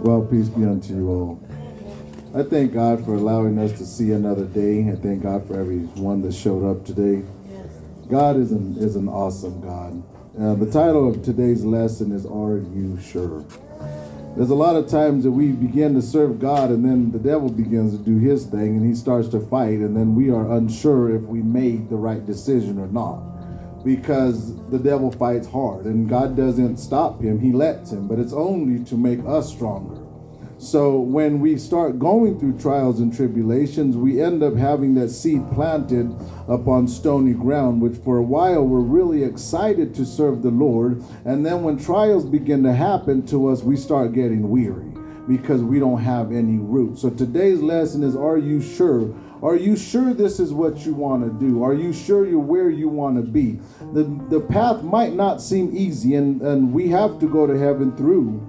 Well, peace be unto you all. I thank God for allowing us to see another day. I thank God for everyone that showed up today. God is an, is an awesome God. Uh, the title of today's lesson is Are You Sure? There's a lot of times that we begin to serve God and then the devil begins to do his thing and he starts to fight, and then we are unsure if we made the right decision or not because the devil fights hard and God doesn't stop him, he lets him, but it's only to make us stronger. So when we start going through trials and tribulations, we end up having that seed planted upon stony ground, which for a while we're really excited to serve the Lord. And then when trials begin to happen to us, we start getting weary because we don't have any root. So today's lesson is Are you sure? Are you sure this is what you want to do? Are you sure you're where you want to be? The, the path might not seem easy, and, and we have to go to heaven through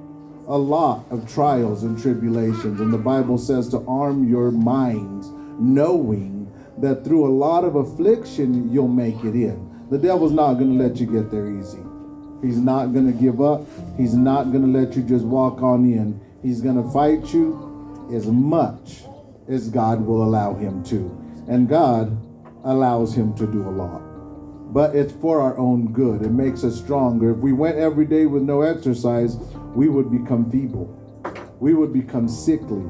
a lot of trials and tribulations. And the Bible says to arm your minds, knowing that through a lot of affliction, you'll make it in. The devil's not going to let you get there easy. He's not going to give up. He's not going to let you just walk on in. He's going to fight you as much as God will allow him to. And God allows him to do a lot. But it's for our own good. It makes us stronger. If we went every day with no exercise, we would become feeble. We would become sickly.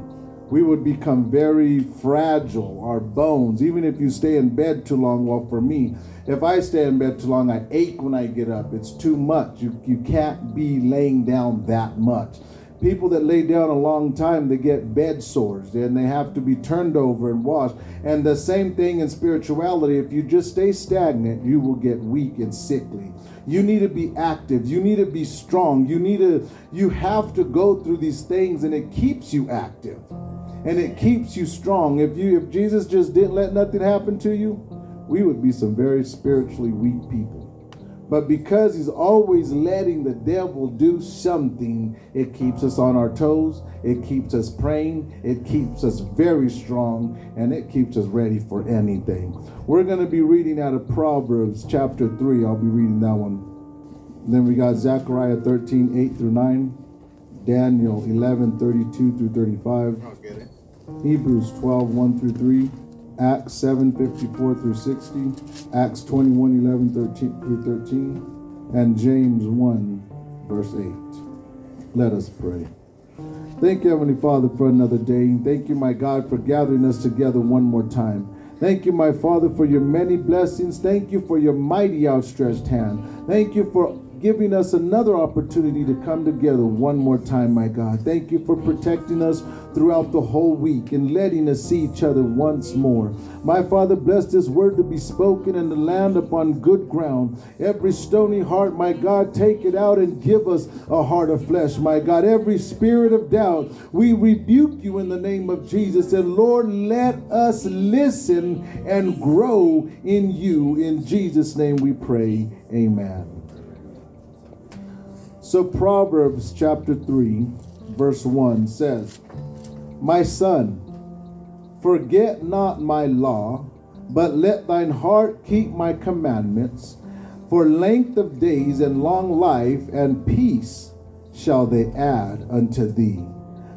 We would become very fragile, our bones. Even if you stay in bed too long, well, for me, if I stay in bed too long, I ache when I get up. It's too much. You, you can't be laying down that much people that lay down a long time they get bed sores and they have to be turned over and washed. And the same thing in spirituality if you just stay stagnant you will get weak and sickly. You need to be active. You need to be strong. You need to you have to go through these things and it keeps you active. And it keeps you strong. If you if jesus just didn't let nothing happen to you we would be some very spiritually weak people but because he's always letting the devil do something, it keeps us on our toes, it keeps us praying, it keeps us very strong, and it keeps us ready for anything. We're going to be reading out of Proverbs chapter 3. I'll be reading that one. Then we got Zechariah 13, 8 through 9, Daniel 11, 32 through 35, Hebrews 12, 1 through 3. Acts 7 54 through 60, Acts 21 11 13 through 13, and James 1 verse 8. Let us pray. Thank you, Heavenly Father, for another day. Thank you, my God, for gathering us together one more time. Thank you, my Father, for your many blessings. Thank you for your mighty outstretched hand. Thank you for giving us another opportunity to come together one more time, my God. Thank you for protecting us throughout the whole week and letting us see each other once more. My Father, bless this word to be spoken in the land upon good ground. Every stony heart, my God, take it out and give us a heart of flesh, my God. Every spirit of doubt, we rebuke you in the name of Jesus. And Lord, let us listen and grow in you. In Jesus' name we pray. Amen. So, Proverbs chapter 3, verse 1 says, My son, forget not my law, but let thine heart keep my commandments. For length of days and long life and peace shall they add unto thee.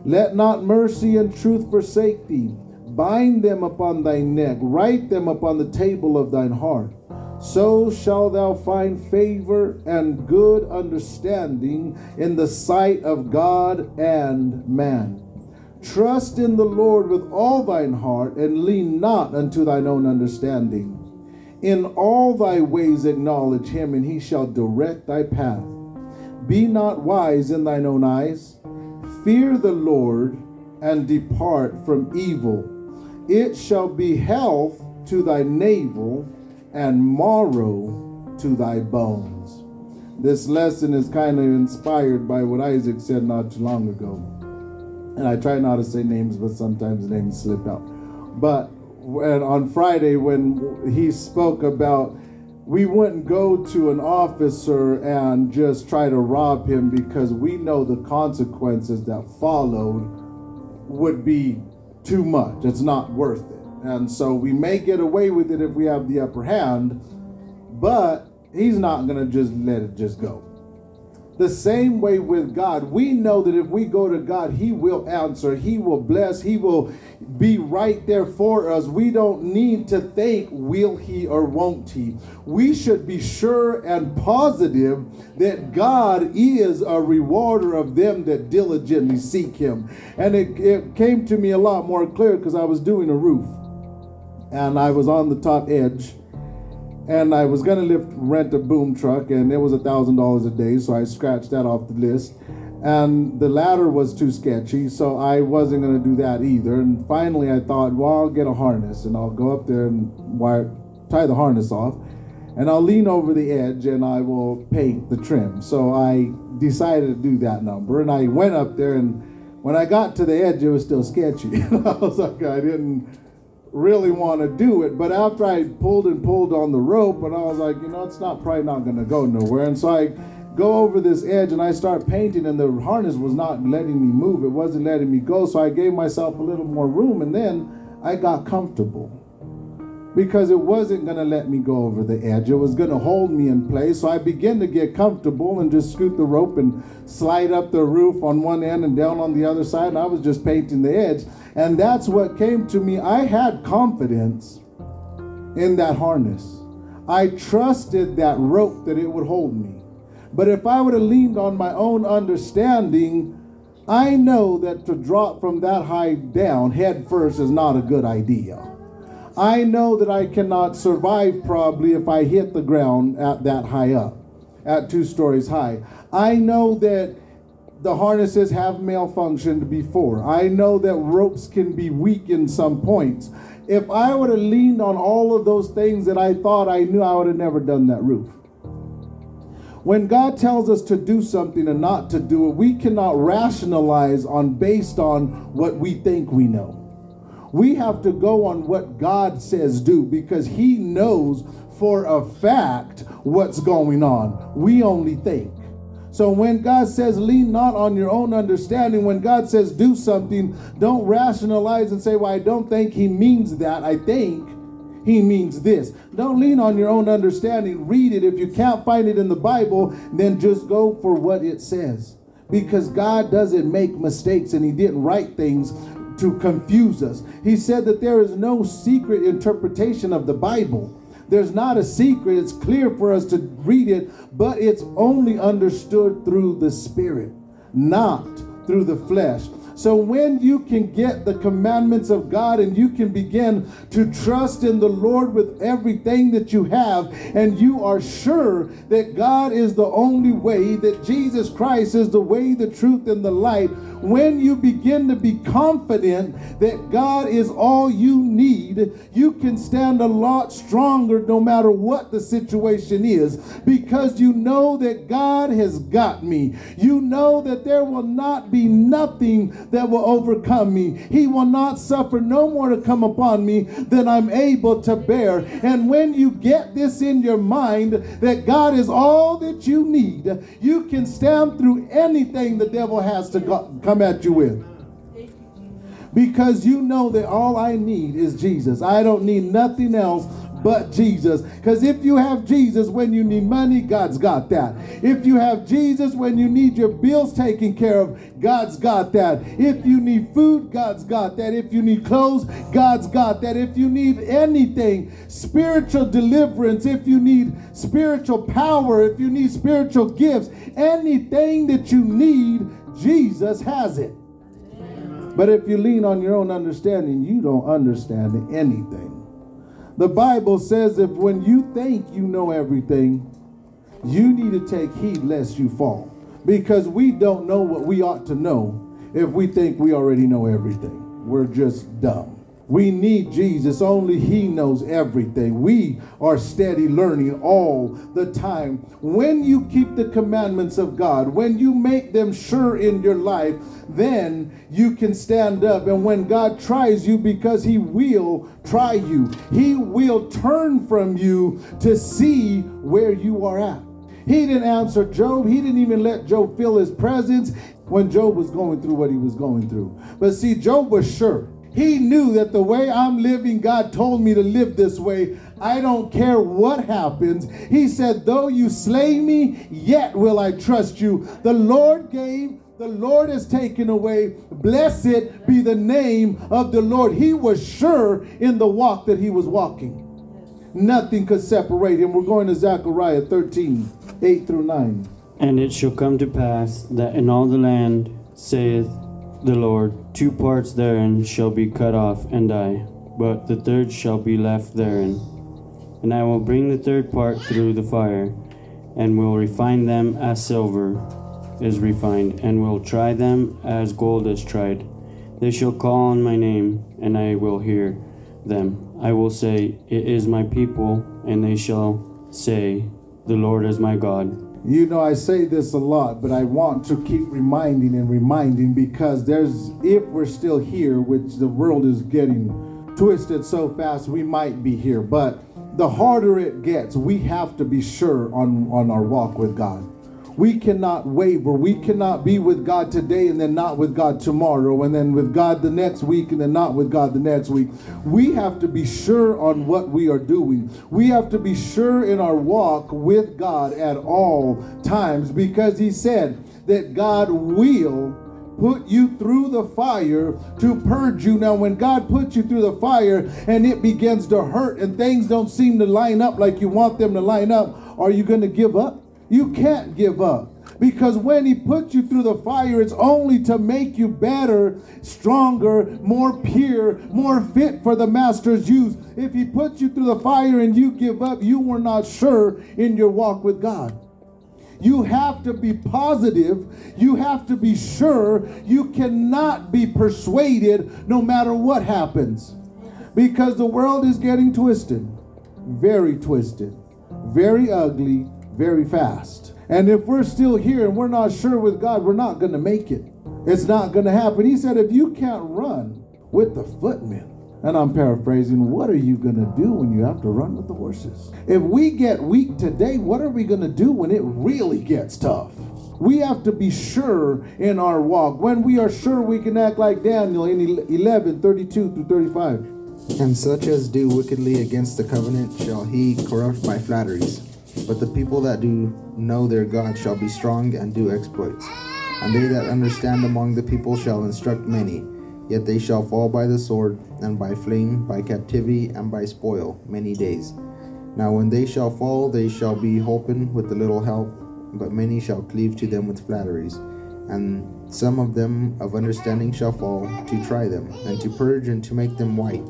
Let not mercy and truth forsake thee. Bind them upon thy neck, write them upon the table of thine heart so shalt thou find favor and good understanding in the sight of God and man. Trust in the Lord with all thine heart, and lean not unto thine own understanding. In all thy ways acknowledge him, and he shall direct thy path. Be not wise in thine own eyes. Fear the Lord, and depart from evil. It shall be health to thy navel, and marrow to thy bones. This lesson is kind of inspired by what Isaac said not too long ago. And I try not to say names, but sometimes names slip out. But when, on Friday, when he spoke about we wouldn't go to an officer and just try to rob him because we know the consequences that followed would be too much. It's not worth it. And so we may get away with it if we have the upper hand, but he's not going to just let it just go. The same way with God, we know that if we go to God, He will answer, He will bless, He will be right there for us. We don't need to think, will He or won't He? We should be sure and positive that God is a rewarder of them that diligently seek Him. And it, it came to me a lot more clear because I was doing a roof and I was on the top edge and I was gonna lift rent a boom truck, and it was a thousand dollars a day, so I scratched that off the list. And the ladder was too sketchy, so I wasn't gonna do that either. And finally, I thought, well, I'll get a harness, and I'll go up there and wire, tie the harness off, and I'll lean over the edge, and I will paint the trim. So I decided to do that number, and I went up there, and when I got to the edge, it was still sketchy. I was like, I didn't really want to do it. But after I pulled and pulled on the rope, and I was like, you know, it's not probably not going to go nowhere. And so I go over this edge and I start painting, and the harness was not letting me move. It wasn't letting me go. So I gave myself a little more room, and then I got comfortable because it wasn't going to let me go over the edge. It was going to hold me in place. So I began to get comfortable and just scoot the rope and slide up the roof on one end and down on the other side. And I was just painting the edge. And that's what came to me. I had confidence in that harness. I trusted that rope that it would hold me. But if I would have leaned on my own understanding, I know that to drop from that high down head first is not a good idea. I know that I cannot survive probably if I hit the ground at that high up, at two stories high. I know that the harnesses have malfunctioned before. I know that ropes can be weak in some points. If I would have leaned on all of those things that I thought I knew, I would have never done that roof. When God tells us to do something and not to do it, we cannot rationalize on based on what we think we know. We have to go on what God says do because he knows for a fact what's going on. We only think. So when God says, lean not on your own understanding, when God says, do something, don't rationalize and say, well, I don't think he means that. I think he means this. Don't lean on your own understanding. Read it. If you can't find it in the Bible, then just go for what it says. Because God doesn't make mistakes and he didn't write things to confuse us. He said that there is no secret interpretation of the Bible. There's not a secret. It's clear for us to read it, but it's only understood through the Spirit, not through the flesh. So when you can get the commandments of God and you can begin to trust in the Lord with everything that you have, and you are sure that God is the only way, that Jesus Christ is the way, the truth, and the light, when you begin to be confident that God is all you need, you can stand a lot stronger no matter what the situation is because you know that God has got me. You know that there will not be nothing that will overcome me. He will not suffer no more to come upon me than I'm able to bear. And when you get this in your mind that God is all that you need, you can stand through anything the devil has to come at you with because you know that all I need is Jesus. I don't need nothing else but Jesus. Because if you have Jesus when you need money, God's got that. If you have Jesus when you need your bills taken care of, God's got that. If you need food, God's got that. If you need clothes, God's got that. If you need anything, spiritual deliverance, if you need spiritual power, if you need spiritual gifts, anything that you need, Jesus has it. But if you lean on your own understanding, you don't understand anything. The Bible says if when you think you know everything, you need to take heed lest you fall. Because we don't know what we ought to know if we think we already know everything. We're just dumb. We need Jesus. Only He knows everything. We are steady learning all the time. When you keep the commandments of God, when you make them sure in your life, then you can stand up. And when God tries you, because He will try you, He will turn from you to see where you are at. He didn't answer Job. He didn't even let Job feel his presence when Job was going through what he was going through. But see, Job was sure. He knew that the way I'm living, God told me to live this way. I don't care what happens. He said, Though you slay me, yet will I trust you. The Lord gave, the Lord has taken away. Blessed be the name of the Lord. He was sure in the walk that he was walking. Nothing could separate him. We're going to Zechariah 13, 8 through 9. And it shall come to pass that in all the land, saith the Lord, two parts therein shall be cut off and die, but the third shall be left therein. And I will bring the third part through the fire, and will refine them as silver is refined, and will try them as gold is tried. They shall call on my name, and I will hear them. I will say, It is my people, and they shall say, The Lord is my God. You know, I say this a lot, but I want to keep reminding and reminding because there's, if we're still here, which the world is getting twisted so fast, we might be here. But the harder it gets, we have to be sure on, on our walk with God. We cannot waver. We cannot be with God today and then not with God tomorrow, and then with God the next week and then not with God the next week. We have to be sure on what we are doing. We have to be sure in our walk with God at all times because He said that God will put you through the fire to purge you. Now, when God puts you through the fire and it begins to hurt and things don't seem to line up like you want them to line up, are you going to give up? You can't give up. Because when he puts you through the fire, it's only to make you better, stronger, more pure, more fit for the master's use. If he puts you through the fire and you give up, you were not sure in your walk with God. You have to be positive. You have to be sure. You cannot be persuaded no matter what happens. Because the world is getting twisted, very twisted, very ugly, very fast. And if we're still here and we're not sure with God, we're not going to make it. It's not going to happen. He said, if you can't run with the footmen, and I'm paraphrasing, what are you going to do when you have to run with the horses? If we get weak today, what are we going to do when it really gets tough? We have to be sure in our walk. When we are sure, we can act like Daniel in 11 32 through 35. And such as do wickedly against the covenant shall he corrupt by flatteries. But the people that do know their God shall be strong and do exploits. And they that understand among the people shall instruct many. Yet they shall fall by the sword, and by flame, by captivity, and by spoil, many days. Now when they shall fall, they shall be holpen with a little help, but many shall cleave to them with flatteries. And some of them of understanding shall fall, to try them, and to purge and to make them white,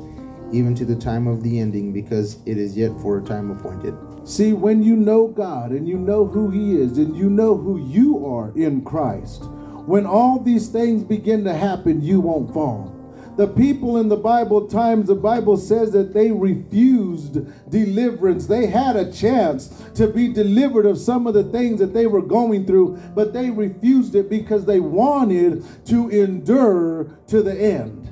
even to the time of the ending, because it is yet for a time appointed. See, when you know God and you know who He is and you know who you are in Christ, when all these things begin to happen, you won't fall. The people in the Bible times, the Bible says that they refused deliverance. They had a chance to be delivered of some of the things that they were going through, but they refused it because they wanted to endure to the end.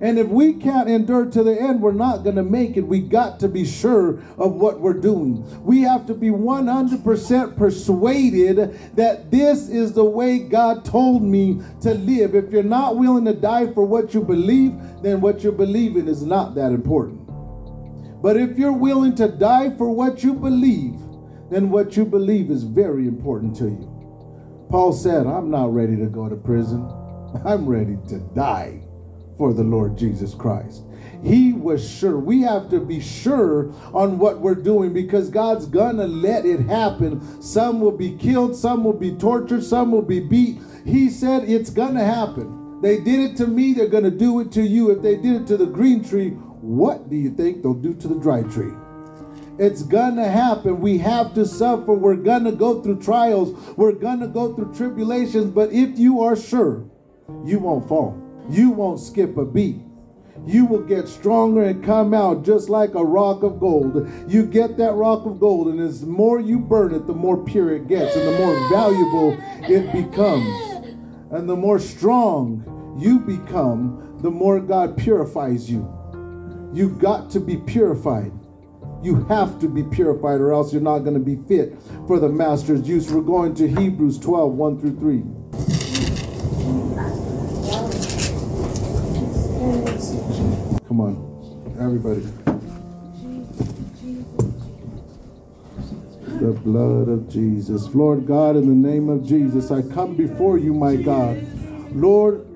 And if we can't endure to the end, we're not going to make it. We got to be sure of what we're doing. We have to be 100% persuaded that this is the way God told me to live. If you're not willing to die for what you believe, then what you're believing is not that important. But if you're willing to die for what you believe, then what you believe is very important to you. Paul said, I'm not ready to go to prison. I'm ready to die for the Lord Jesus Christ. He was sure. We have to be sure on what we're doing because God's gonna let it happen. Some will be killed, some will be tortured, some will be beat. He said it's gonna happen. They did it to me, they're to do it to you. If they did it to the green tree, what do you think they'll do to the dry tree? It's gonna happen. We have to suffer. We're gonna go through trials. We're gonna go through tribulations. But if you are sure, you won't fall. You won't skip a beat. You will get stronger and come out just like a rock of gold. You get that rock of gold, and as more you burn it, the more pure it gets, and the more valuable it becomes. And the more strong you become, the more God purifies you. You got to be purified. You have to be purified, or else you're not going to be fit for the master's use. We're going to Hebrews 12 1 through 3. Come on, everybody. The blood of Jesus. Lord God, in the name of Jesus, I come before you, my God. Lord,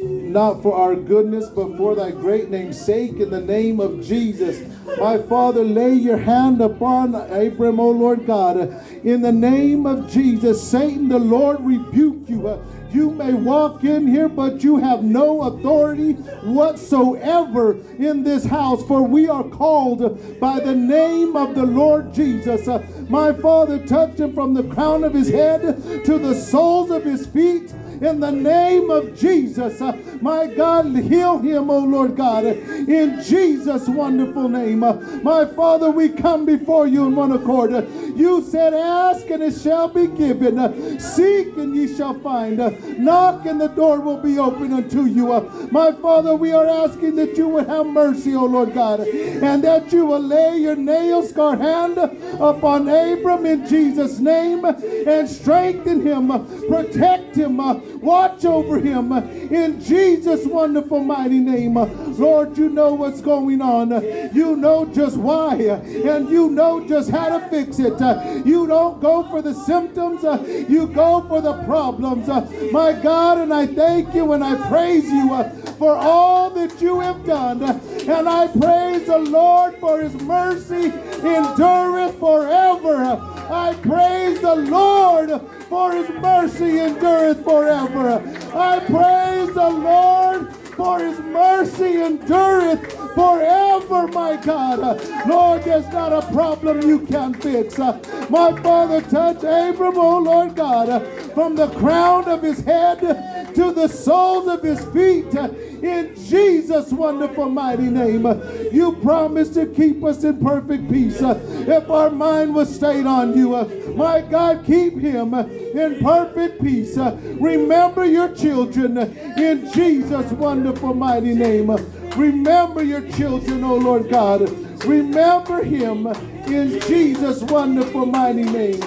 not for our goodness, but for thy great name's sake, in the name of Jesus. My Father, lay your hand upon Abram, O Lord God. In the name of Jesus, Satan, the Lord rebuke you. You may walk in here, but you have no authority whatsoever in this house, for we are called by the name of the Lord Jesus. Uh, My Father, touch him from the crown of his head to the soles of his feet in the name of Jesus. Uh, My God, heal him, O Lord God, in Jesus' wonderful name. Uh, My Father, we come before you in one accord. Uh, You said, Ask and it shall be given, seek and ye shall find, knock and the door will be open unto you. My Father, we are asking that you would have mercy, O Lord God, and that you will lay your nail scarred hand upon Abram in Jesus' name and strengthen him, protect him, watch over him in Jesus' wonderful mighty name. Lord, you know what's going on. You know just why, and you know just how to fix it. You don't go for the symptoms, you go for the problems. My God, and I thank you and I praise you for all that you have done. And I praise the Lord for his mercy endureth forever. I praise the Lord for his mercy endureth forever. I praise the Lord for his mercy endureth forever, my God. Lord, there's not a problem you can't fix. My Father, touch Abram, oh Lord God, from the crown of his head to the soles of his feet. In Jesus' wonderful mighty name, you promised to keep us in perfect peace if our mind was stayed on you. My God, keep him in perfect peace. Remember your children in Jesus' wonderful mighty name. Remember your children, oh Lord God. Remember him in Jesus' wonderful mighty name.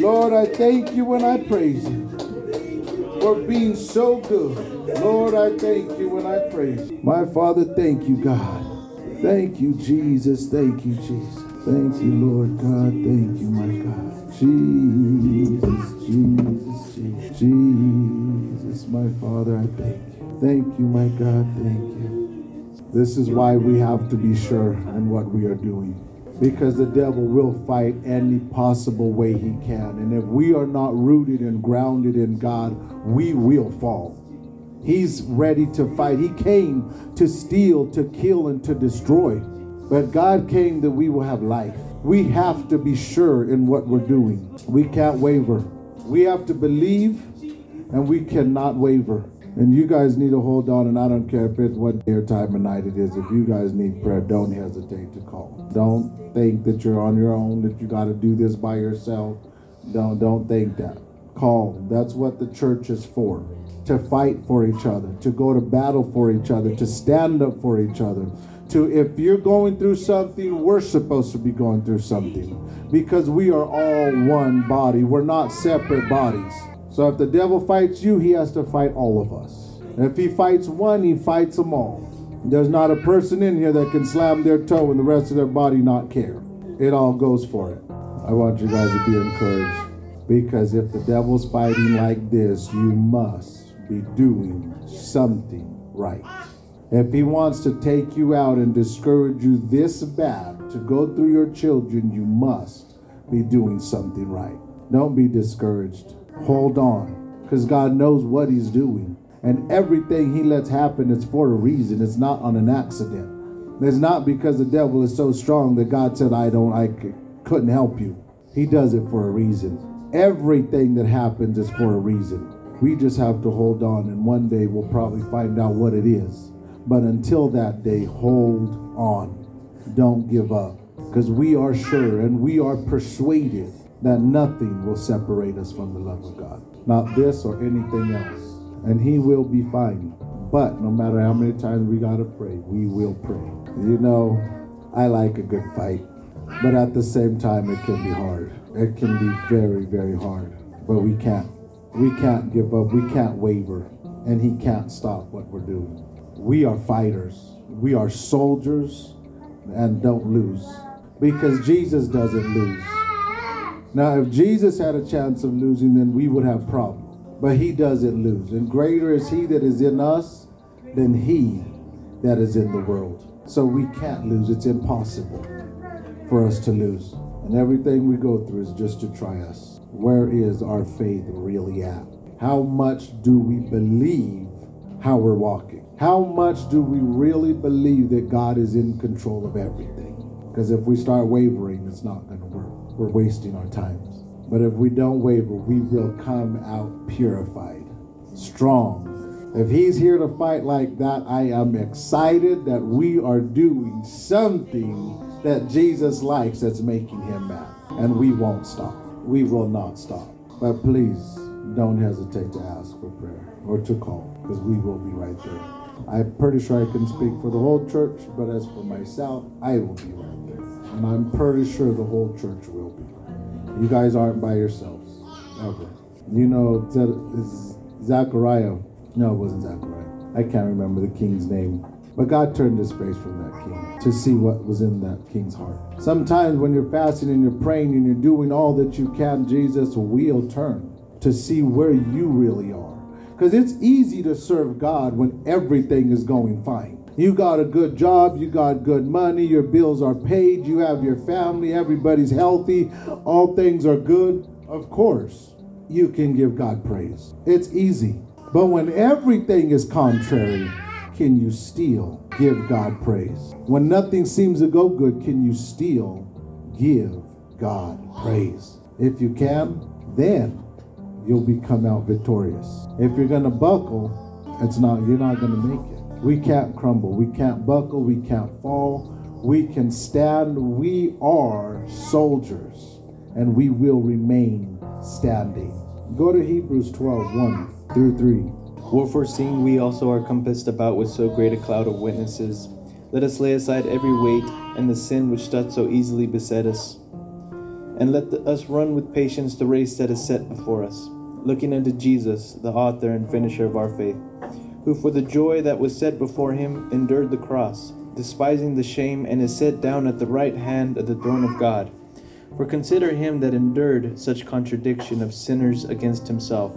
Lord, I thank you and I praise you for being so good. Lord, I thank you and I praise you. My Father, thank you, God. Thank you, Jesus. Thank you, Jesus. Thank you, Lord God. Thank you, my God. Jesus, Jesus, Jesus, Jesus, my Father, I thank you. Thank you, my God. Thank you. This is why we have to be sure in what we are doing. Because the devil will fight any possible way he can. And if we are not rooted and grounded in God, we will fall. He's ready to fight. He came to steal, to kill, and to destroy. But God came that we will have life. We have to be sure in what we're doing. We can't waver. We have to believe and we cannot waver. And you guys need to hold on, and I don't care if it's what day or time of night it is. If you guys need prayer, don't hesitate to call. Don't think that you're on your own, that you got to do this by yourself. Don't don't think that. Call. That's what the church is for. To fight for each other, to go to battle for each other, to stand up for each other. To if you're going through something, we're supposed to be going through something. Because we are all one body. We're not separate bodies. So if the devil fights you, he has to fight all of us. And if he fights one, he fights them all. There's not a person in here that can slam their toe and the rest of their body not care. It all goes for it. I want you guys to be encouraged because if the devil's fighting like this, you must be doing something right. If he wants to take you out and discourage you this bad to go through your children, you must be doing something right. Don't be discouraged. Hold on. because God knows what He's doing. And everything He lets happen is for a reason. It's not on an accident. It's not because the devil is so strong that God said, I don't, I couldn't help you. He does it for a reason. Everything that happens is for a reason. We just have to hold on, and one day we'll probably find out what it is. But until that day, hold on. Don't give up. Because we are sure and we are persuaded that nothing will separate us from the love of God. Not this or anything else. And He will be fine. But no matter how many times we got to pray, we will pray. You know, I like a good fight. But at the same time, it can be hard. It can be very, very hard. But we can't. We can't give up. We can't waver. And He can't stop what we're doing. We are fighters. We are soldiers and don't lose because Jesus doesn't lose. Now, if Jesus had a chance of losing, then we would have problems. But he doesn't lose. And greater is he that is in us than he that is in the world. So we can't lose. It's impossible for us to lose. And everything we go through is just to try us. Where is our faith really at? How much do we believe how we're walking? How much do we really believe that God is in control of everything? Because if we start wavering, it's not going to work. We're wasting our times. But if we don't waver, we will come out purified, strong. If he's here to fight like that, I am excited that we are doing something that Jesus likes that's making him mad. And we won't stop. We will not stop. But please don't hesitate to ask for prayer or to call because we will be right there. I'm pretty sure I can speak for the whole church, but as for myself, I will be right there. And I'm pretty sure the whole church will be. You guys aren't by yourselves, ever. You know, Zachariah, no, it wasn't Zachariah. I can't remember the king's name. But God turned his face from that king to see what was in that king's heart. Sometimes when you're fasting and you're praying and you're doing all that you can, Jesus will turn to see where you really are. Because it's easy to serve God when everything is going fine. You got a good job, you got good money, your bills are paid, you have your family, everybody's healthy, all things are good. Of course, you can give God praise. It's easy. But when everything is contrary, can you still give God praise? When nothing seems to go good, can you still give God praise? If you can, then you'll become out victorious. If you're to buckle, it's not you're not to make it. We can't crumble. We can't buckle. We can't fall. We can stand. We are soldiers and we will remain standing. Go to Hebrews 12 1 through 3. Wherefore, seeing we also are compassed about with so great a cloud of witnesses, let us lay aside every weight and the sin which doth so easily beset us, and let the, us run with patience the race that is set before us, looking unto Jesus, the author and finisher of our faith, who for the joy that was set before him endured the cross, despising the shame, and is set down at the right hand of the throne of God. For consider him that endured such contradiction of sinners against himself,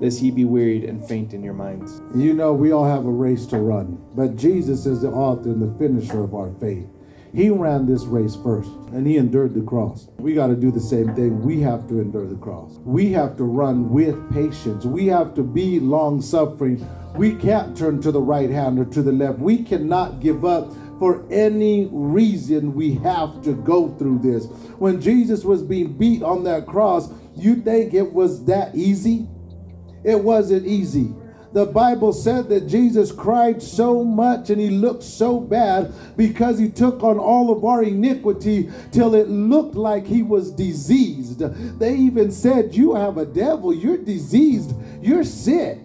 lest ye be wearied and faint in your minds. You know, we all have a race to run, but Jesus is the author and the finisher of our faith. He ran this race first and he endured the cross. We got to do the same thing. We have to endure the cross. We have to run with patience. We have to be long suffering. We can't turn to the right hand or to the left. We cannot give up for any reason we have to go through this. When Jesus was being beat on that cross, you think it was that easy? It wasn't easy. The Bible said that Jesus cried so much and he looked so bad because he took on all of our iniquity till it looked like he was diseased. They even said, You have a devil, you're diseased, you're sick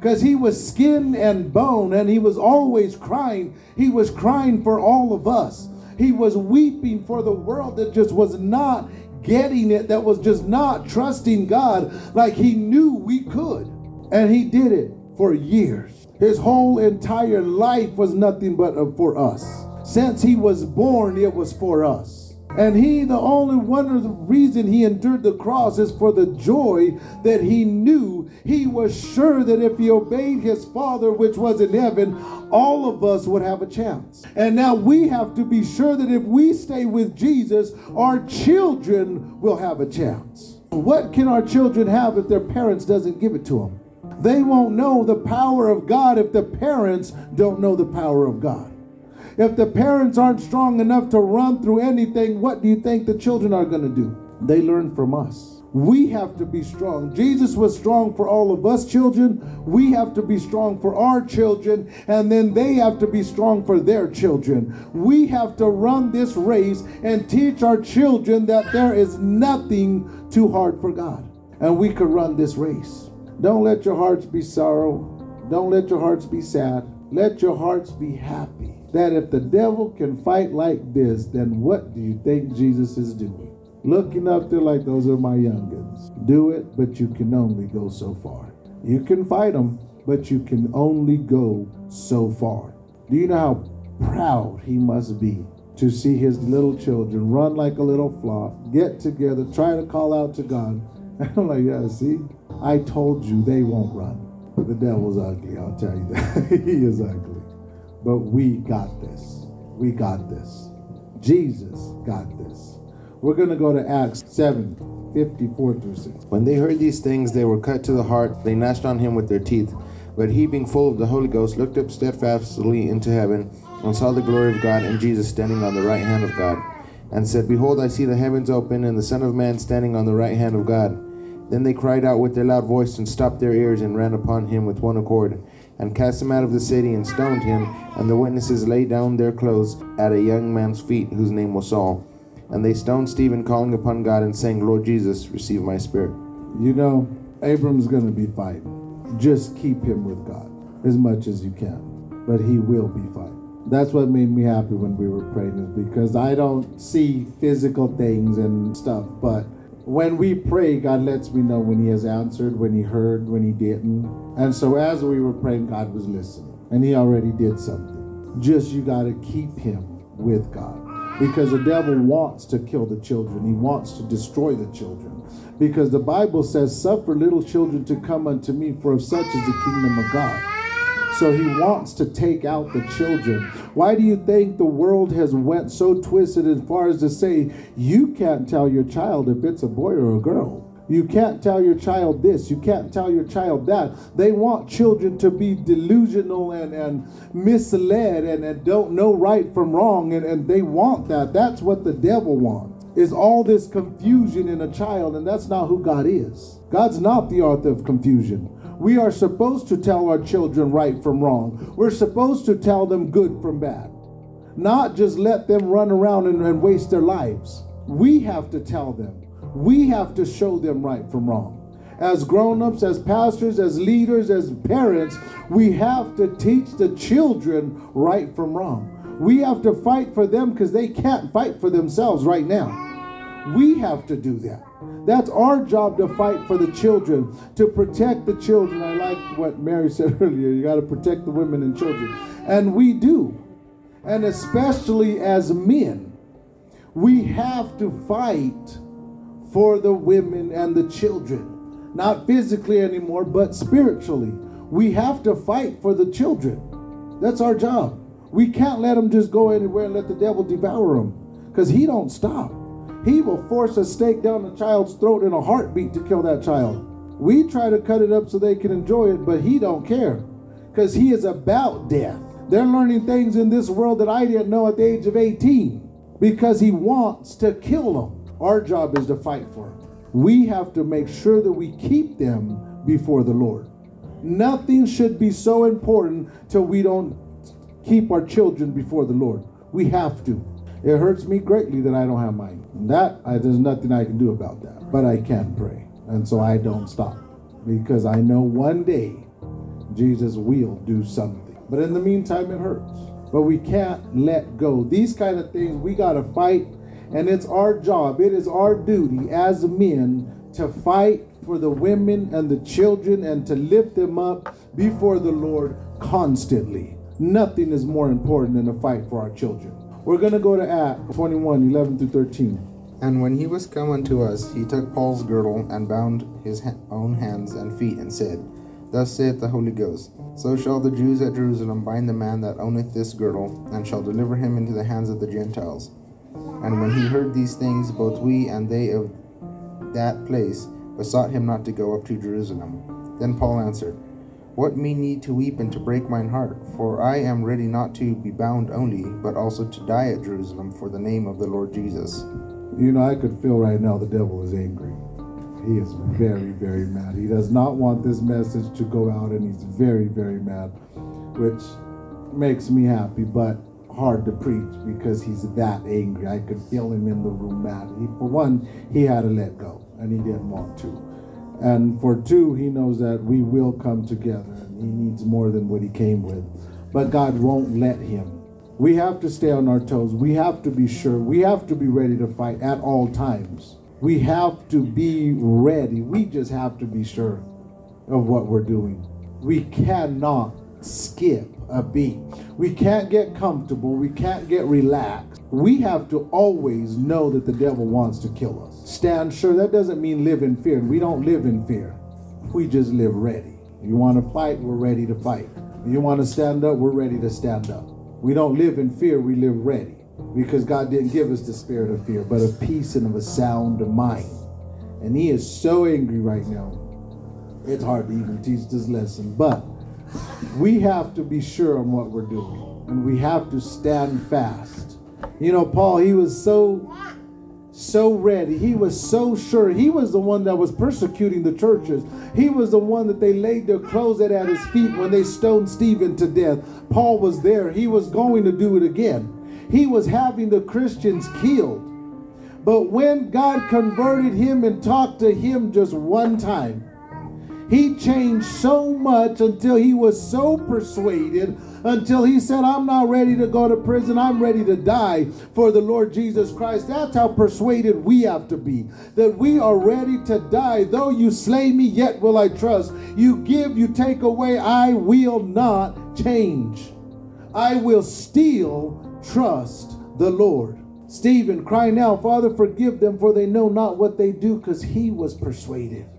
because he was skin and bone and he was always crying. He was crying for all of us. He was weeping for the world that just was not getting it, that was just not trusting God like he knew we could. And he did it for years. His whole entire life was nothing but for us. Since he was born, it was for us. And he, the only one of the reason he endured the cross is for the joy that he knew. He was sure that if he obeyed his Father, which was in heaven, all of us would have a chance. And now we have to be sure that if we stay with Jesus, our children will have a chance. What can our children have if their parents doesn't give it to them? They won't know the power of God if the parents don't know the power of God. If the parents aren't strong enough to run through anything, what do you think the children are going to do? They learn from us. We have to be strong. Jesus was strong for all of us children. We have to be strong for our children, and then they have to be strong for their children. We have to run this race and teach our children that there is nothing too hard for God, and we could run this race. Don't let your hearts be sorrow. Don't let your hearts be sad. Let your hearts be happy. That if the devil can fight like this, then what do you think Jesus is doing? looking up there like those are my youngins. Do it, but you can only go so far. You can fight them, but you can only go so far. Do you know how proud he must be to see his little children run like a little flock, get together, try to call out to God? I'm like, yeah, see, I told you they won't run. The devil's ugly, I'll tell you that. he is ugly. But we got this. We got this. Jesus got this. We're going to go to Acts 7 54 through 6. When they heard these things, they were cut to the heart. They gnashed on him with their teeth. But he, being full of the Holy Ghost, looked up steadfastly into heaven and saw the glory of God and Jesus standing on the right hand of God, and said, Behold, I see the heavens open and the Son of Man standing on the right hand of God. Then they cried out with their loud voice and stopped their ears and ran upon him with one accord, and cast him out of the city and stoned him. And the witnesses laid down their clothes at a young man's feet, whose name was Saul. And they stoned Stephen, calling upon God and saying, Lord Jesus, receive my spirit. You know, Abram's going to be fighting. Just keep him with God as much as you can, but he will be fighting. That's what made me happy when we were praying, is because I don't see physical things and stuff, but when we pray, God lets me know when He has answered, when He heard, when He didn't. And so as we were praying, God was listening, and He already did something. Just you got to keep Him with God because the devil wants to kill the children, he wants to destroy the children. Because the Bible says, Suffer little children to come unto me, for of such is the kingdom of God. So he wants to take out the children. Why do you think the world has went so twisted as far as to say you can't tell your child if it's a boy or a girl? You can't tell your child this. You can't tell your child that. They want children to be delusional and, and misled and, and don't know right from wrong. And, and they want that. That's what the devil wants. Is all this confusion in a child, and that's not who God is. God's not the author of confusion. We are supposed to tell our children right from wrong. We're supposed to tell them good from bad, not just let them run around and, and waste their lives. We have to tell them we have to show them right from wrong. As grown ups, as pastors, as leaders, as parents, we have to teach the children right from wrong. We have to fight for them because they can't fight for themselves right now. We have to do that. That's our job to fight for the children, to protect the children. I like what Mary said earlier you got to protect the women and children. And we do. And especially as men, we have to fight for the women and the children. Not physically anymore, but spiritually. We have to fight for the children. That's our job. We can't let them just go anywhere and let the devil devour them because he don't stop. He will force a steak down a child's throat in a heartbeat to kill that child. We try to cut it up so they can enjoy it, but he don't care because he is about death. They're learning things in this world that I didn't know at the age of 18 because he wants to kill them. Our job is to fight for them. We have to make sure that we keep them before the Lord. Nothing should be so important till we don't keep our children before the Lord. We have to. It hurts me greatly that I don't have mine. That I, there's nothing I can do about that. But I can pray, and so I don't stop because I know one day Jesus will do something. But in the meantime, it hurts. But we can't let go. These kind of things we got to fight and it's our job, it is our duty as men to fight for the women and the children and to lift them up before the Lord constantly. Nothing is more important than to fight for our children. We're going to go to Acts 21 11 through 13. And when he was come unto us, he took Paul's girdle and bound his own hands and feet, and said, Thus saith the Holy Ghost So shall the Jews at Jerusalem bind the man that owneth this girdle, and shall deliver him into the hands of the Gentiles. And when he heard these things, both we and they of that place, besought him not to go up to Jerusalem. Then Paul answered, What mean ye to weep and to break mine heart? For I am ready not to be bound only, but also to die at Jerusalem for the name of the Lord Jesus. You know, I could feel right now the devil is angry. He is very, very mad. He does not want this message to go out, and he's very, very mad, which makes me happy, but hard to preach because he's that angry. I could feel him in the room mad. He, for one, he had to let go, and he didn't want to. And for two, he knows that we will come together, and he needs more than what he came with. But God won't let him. We have to stay on our toes. We have to be sure. We have to be ready to fight at all times. We have to be ready. We just have to be sure of what we're doing. We cannot skip a beat. We can't get comfortable. We can't get relaxed. We have to always know that the devil wants to kill us. Stand sure. That doesn't mean live in fear. We don't live in fear. We just live ready. You want to fight, we're ready to fight. You want to stand up, we're ready to stand up. We don't live in fear, we live ready. Because God didn't give us the spirit of fear, but of peace and of a sound mind. And He is so angry right now. It's hard to even teach this lesson, but we have to be sure on what we're doing, and we have to stand fast. You know, Paul, he was so so ready. He was so sure. He was the one that was persecuting the churches. He was the one that they laid their clothes at, at his feet when they stoned Stephen to death. Paul was there. He was going to do it again. He was having the Christians killed. But when God converted him and talked to him just one time, he changed so much until he was so persuaded, until he said, I'm not ready to go to prison. I'm ready to die for the Lord Jesus Christ. That's how persuaded we have to be. That we are ready to die. Though you slay me, yet will I trust. You give, you take away, I will not change. I will still trust the Lord. Stephen crying out, Father, forgive them, for they know not what they do, because he was persuaded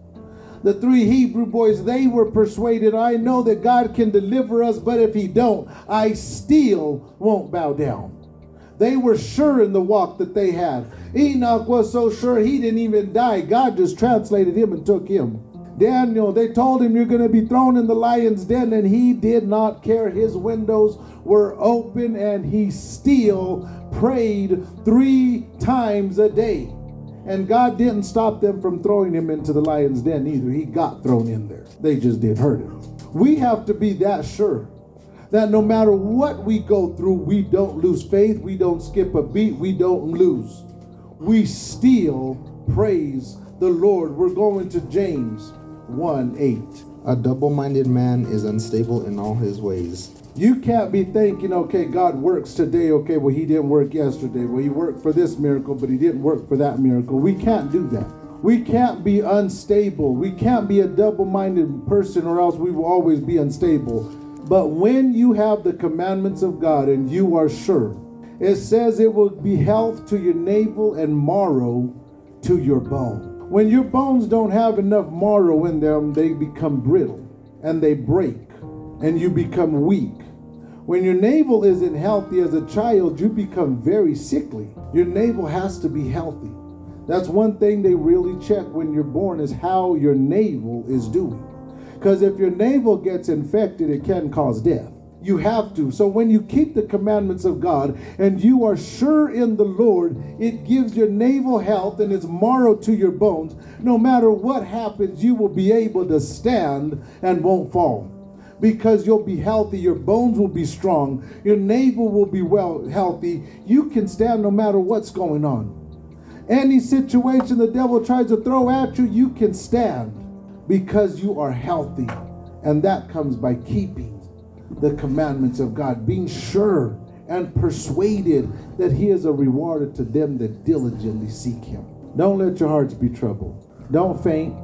the three Hebrew boys, they were persuaded, I know that God can deliver us, but if he don't, I still won't bow down. They were sure in the walk that they had. Enoch was so sure he didn't even die. God just translated him and took him. Daniel, they told him you're going to be thrown in the lion's den, and he did not care. His windows were open, and he still prayed three times a day. And God didn't stop them from throwing him into the lion's den either. He got thrown in there. They just didn't hurt him. We have to be that sure that no matter what we go through, we don't lose faith, we don't skip a beat, we don't lose. We still praise the Lord. We're going to James 1 8. A double minded man is unstable in all his ways. You can't be thinking, okay, God works today. Okay, well, He didn't work yesterday. Well, He worked for this miracle, but He didn't work for that miracle. We can't do that. We can't be unstable. We can't be a double minded person, or else we will always be unstable. But when you have the commandments of God and you are sure, it says it will be health to your navel and marrow to your bone. When your bones don't have enough marrow in them, they become brittle and they break and you become weak. When your navel isn't healthy as a child, you become very sickly. Your navel has to be healthy. That's one thing they really check when you're born is how your navel is doing. Because if your navel gets infected, it can cause death. You have to. So when you keep the commandments of God and you are sure in the Lord, it gives your navel health and it's marrow to your bones. No matter what happens, you will be able to stand and won't fall because you'll be healthy, your bones will be strong, your navel will be well healthy. You can stand no matter what's going on. Any situation the devil tries to throw at you, you can stand because you are healthy. And that comes by keeping the commandments of God, being sure and persuaded that He is a rewarder to them that diligently seek Him. Don't let your hearts be troubled. Don't faint.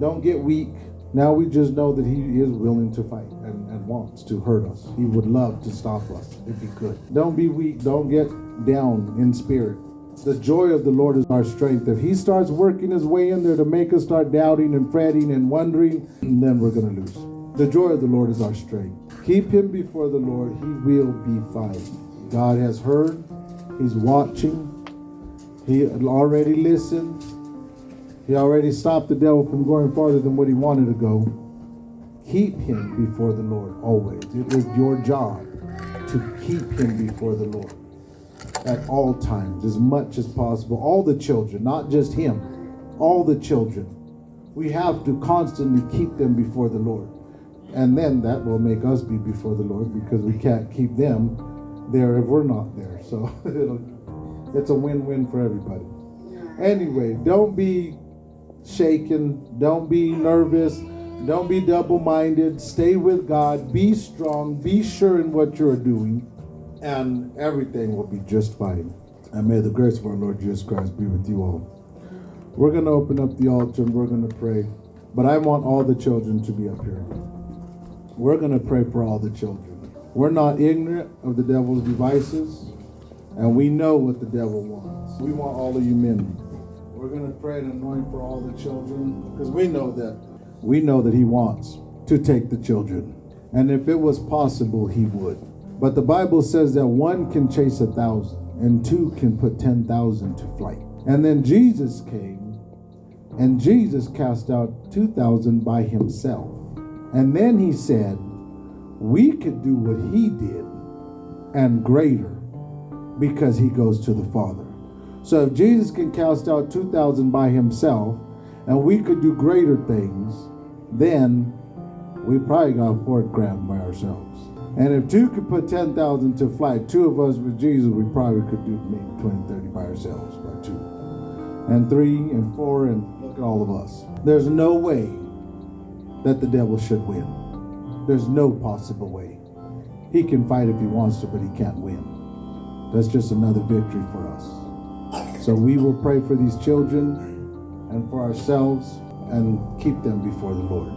Don't get weak. Now we just know that he is willing to fight and, and wants to hurt us. He would love to stop us if he could. Don't be weak. Don't get down in spirit. The joy of the Lord is our strength. If he starts working his way in there to make us start doubting and fretting and wondering, then we're going to lose. The joy of the Lord is our strength. Keep him before the Lord. He will be fine. God has heard. He's watching. He already listened. He already stopped the devil from going farther than what he wanted to go. Keep him before the Lord always. It is your job to keep him before the Lord at all times, as much as possible. All the children, not just him, all the children. We have to constantly keep them before the Lord. And then that will make us be before the Lord because we can't keep them there if we're not there. So it's a win win for everybody. Anyway, don't be shaken, don't be nervous, don't be double minded. Stay with God, be strong, be sure in what you're doing, and everything will be just fine. And may the grace of our Lord Jesus Christ be with you all. We're going to open up the altar and we're going to pray. But I want all the children to be up here. We're going to pray for all the children. We're not ignorant of the devil's devices, and we know what the devil wants. We want all of you men. We're going to pray and anoint for all the children because we know that we know that he wants to take the children. And if it was possible, he would. But the Bible says that one can chase a thousand and two can put 10,000 to flight. And then Jesus came and Jesus cast out 2,000 by himself. And then he said, We could do what he did and greater because he goes to the Father. So if Jesus can cast out 2,000 by himself and we could do greater things, then we probably got Fort Graham by ourselves. And if two could put 10,000 to flight, two of us with Jesus, we probably could do maybe 20, 30 by ourselves, by two. And three and four, and look at all of us. There's no way that the devil should win. There's no possible way. He can fight if he wants to, but he can't win. That's just another victory for us. So we will pray for these children and for ourselves and keep them before the Lord.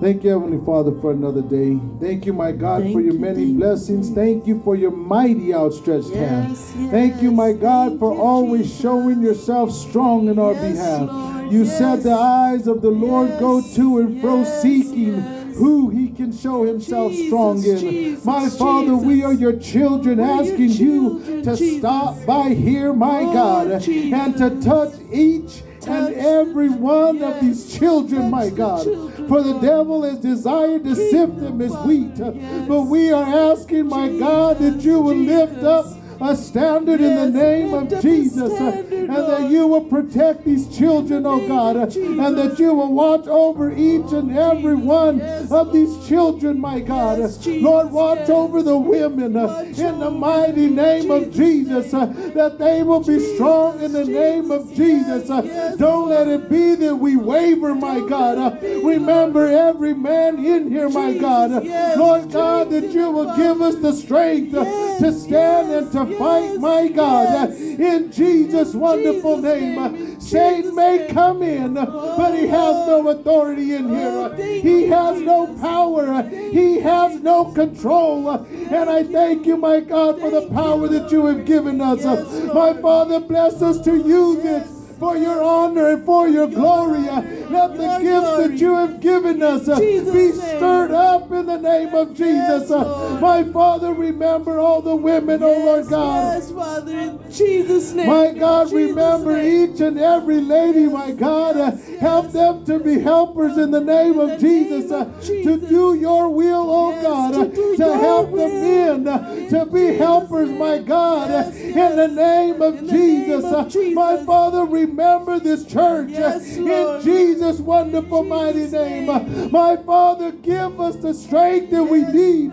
Thank you, Heavenly Father, for another day. Thank you, my God, Thank for your you, many thank blessings. you. Thank you for your mighty outstretched hand. Yes, Thank you, my. God, for always Jesus. showing yourself strong in our Yes, behalf. Lord, you said the eyes of the Lord go to and fro seeking. Who he can show himself Jesus, strong in. Jesus, my Father, we are your children We're your asking you to Jesus. stop by here, my Oh, God, and to touch each and every one of these children, my God. children, For the devil has desired to Keep sift them, as wheat. yes. But we are asking, my God, that you will lift up a standard in the name of Jesus, uh, standard, and that you will protect these children, oh God, uh, and that you will watch over each and every one yes, of these children, my God. Yes, Uh, Lord, watch yes. over the women Watch in the mighty name of Jesus' that they will be strong in the name of Jesus. yes, yes, Don't let it be that we waver, my God. Remember every man in here, my God. Yes, Lord God, that you will give us the strength Yes, to stand yes, and to yes, fight, my God, yes. in Jesus' In wonderful Jesus' name. Name, Satan Jesus' may name. come in, but he has no authority in here. Oh, thank He has no power. Thank He has no control. Uh, And I thank you, my God, for the Thank you, power that you have given us. Yes, My Father, bless us to use it for your honor and for your glory. Uh, Let the gifts that you have given us uh, be stirred up in the name of Jesus. Yes, Uh, My Father, remember all the women, oh Lord God. Yes, Father, in Jesus' name. My God, Jesus' remember name. each and every lady, my God. Uh, yes, help yes. them to be helpers in the name In of the Jesus, name uh, of to do your will, oh Yes, God, to uh, to help the men uh, to be Jesus' helpers, my God, uh, Yes, in the name of In the name Jesus. of Uh, Jesus. My Father, remember this church uh, Yes, in Lord. Jesus' wonderful, mighty name. My Father, give us the strength that we need,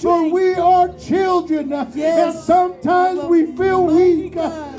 for we are children, and sometimes we feel weak.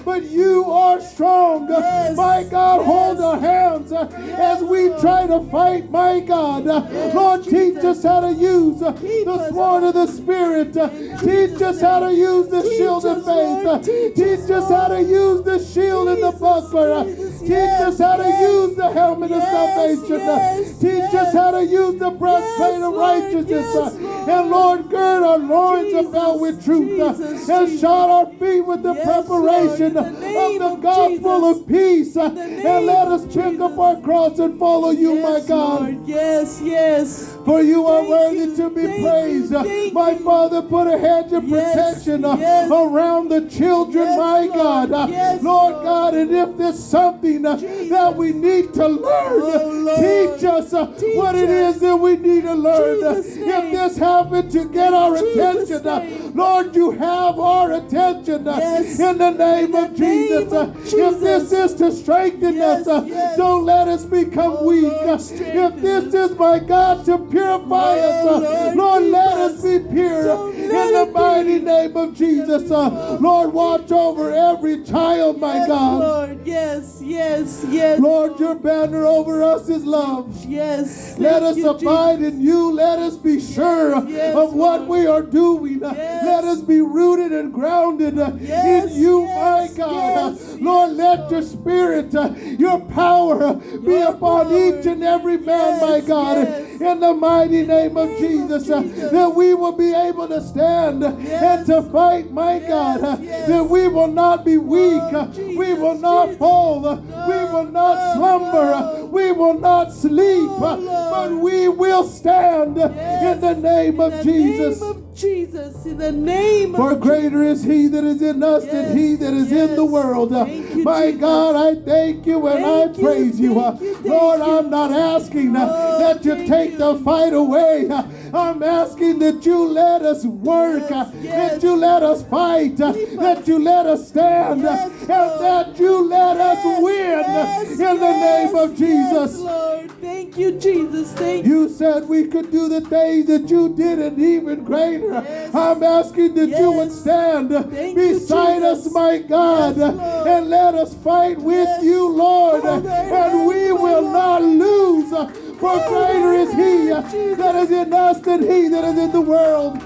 But you are strong. Yes. My God, hold our hands Yes, as we try to fight, my God. Yes, Lord, teach us how to use the sword of the Spirit. Teach us how to use the shield of faith. Teach us, how to use the shield and the buckler. Teach us how to use the helmet of salvation. Teach us how to use the breastplate of righteousness. Yes. And Lord, gird our loins about with truth. And shod our feet with the preparation Lord, in the name of the of gospel Jesus. of peace. And let us pick up our cross and follow you, my God. Lord. Yes, yes. For you are worthy you, to be thank you, praised. thank my you. Father, put a hedge of Yes, protection yes. around the children, Yes, my Lord. God. Yes, Lord. God, and if there's something uh, that we need to learn. Oh, Teach us uh, Teach what it us. is that we need to learn. Jesus' If this happened to get our Jesus' attention, uh, name. Lord, you have our attention uh, Yes. in the name In of the name Jesus. Uh, of If this is to strengthen Yes, us, uh, yes. don't let us become Oh, weak. Lord, Uh, If this is, my God, to purify Oh, us, uh, Lord, Lord, let us. be pure Don't in the it be. mighty name of Jesus. Uh, Lord, watch over every child, my God. Lord. Yes, yes, yes. Lord, your banner over us is love. Yes. Let us you, abide in you. Let us be sure of what we are doing. Yes. Let us be rooted and grounded uh, Yes, in you, yes, my God. Uh, Lord, let your spirit, uh, your power be Your upon power. each and every man, my God. In the mighty name of of Jesus, Jesus. that we will be able to stand and to fight, my God. That we will not be weak. Oh, uh, we will not Jesus. fall. uh, we will not No, slumber. no. we will not sleep. Oh, but we will stand in the name of in the Jesus. name of Jesus. In the name For greater is he that is in us than he that is in the world. You, My Jesus. God, I thank you and Thank I you, praise you. Thank you, thank Lord. I'm not asking Oh, that you take the fight away. I'm asking that you let us work, Yes, yes. that you let us fight, that you let us stand, Yes, and that you let us win yes, in the name of Jesus. Yes, Lord. Thank you, Jesus. Thank you. You said we could do the things that you did and even greater. Yes. I'm asking that you would stand Thank you, beside us, my God, Yes, and let us fight with Yes. you, Lord. And we will Lord. not lose, for greater is He Jesus. that is in us than He that is in the world.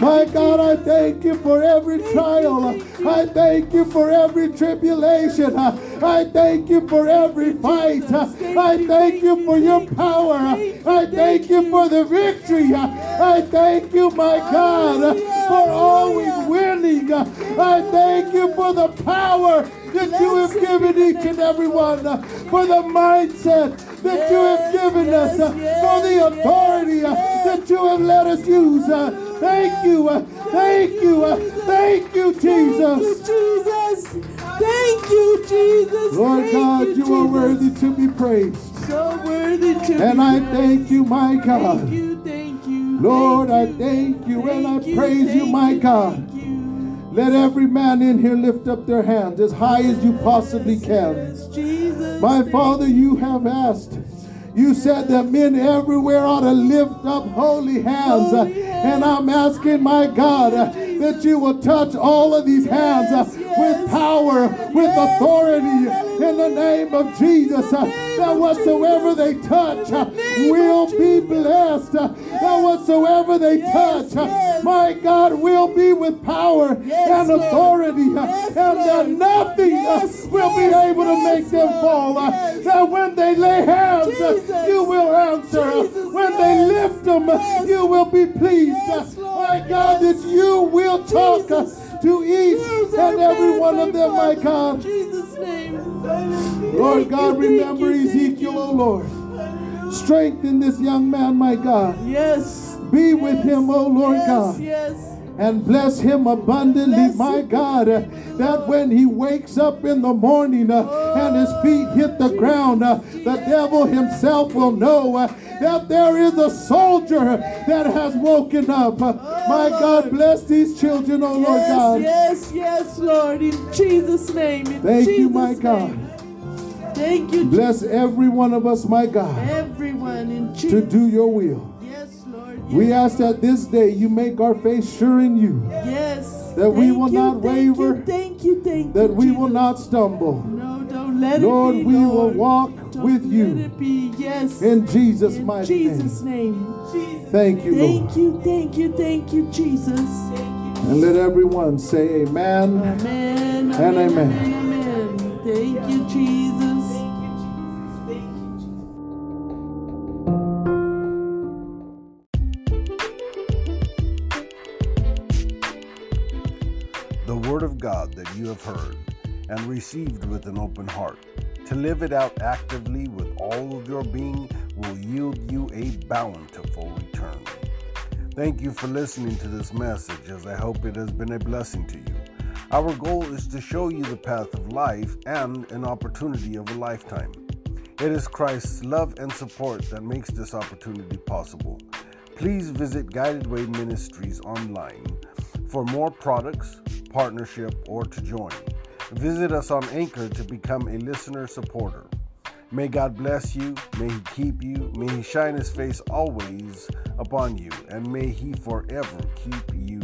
My God, I thank you for every trial. I thank you for every tribulation. I thank you for every fight. I thank you for your power. I thank you. for the victory. I thank you, my God, for always winning. I thank you for the power that you have given each and every one, for the mindset that you have given us, for the authority that you have let us use. Thank you. Thank you. Thank you, Thank you, Jesus. Jesus. Thank you, Jesus. Lord God, you, are worthy to be praised. So worthy to be And I thank you, my Thank God. you, thank you. Lord, I thank you and I praise you, my God. Let every man in here lift up their hands as high as you possibly can. My Father, you have asked. You said that men everywhere ought to lift up holy hands. And I'm asking, my God, that you will touch all of these hands with power, with authority in the name of Jesus. uh, That whatsoever they touch uh, will be blessed. uh, That whatsoever they touch, uh, my God, will be with power and authority. Uh, and that nothing uh, will be able to make them fall. That when they lay hands, you will answer. When they lift them, you will be pleased. My God, that you will talk. To each Use and every one of them, my God. In Jesus' name. Lord God, remember Ezekiel, you. oh Lord. Strengthen this young man, my God. Yes. Be with him, oh Lord yes, God. Yes. And bless him abundantly, Blessed my God, the name of the that when he wakes up in the morning uh, and his feet hit the ground, uh, the devil himself will know uh, that there is a soldier that has woken up. My God, bless these children, oh Lord yes, God. yes, yes, Lord. In Jesus' name. In Thank Jesus you, my name. God. Thank you, Bless every one of us, my God, everyone in Jesus. to do your will. Lord. We ask that this day you make our face sure in you, Yes. that we will you, not thank waver, You, thank you, thank that you. we will not stumble. No, don't let Lord, it be. we will walk Don't with let you it be. Yes. in Jesus' In mighty Jesus' name. name. Thank you, Thank Lord. you, thank you, thank you, Jesus. And let everyone say amen. Amen. And Amen. amen. Amen. amen. Thank you, Jesus. That you have heard and received with an open heart. To live it out actively with all of your being will yield you a bountiful return. Thank you for listening to this message as I hope it has been a blessing to you. Our goal is to show you the path of life and an opportunity of a lifetime. It is Christ's love and support that makes this opportunity possible. Please visit Guided Way Ministries online for more products, partnership, or to join. Visit us on Anchor to become a listener supporter. May God bless you, may He keep you, may He shine His face always upon you, and may He forever keep you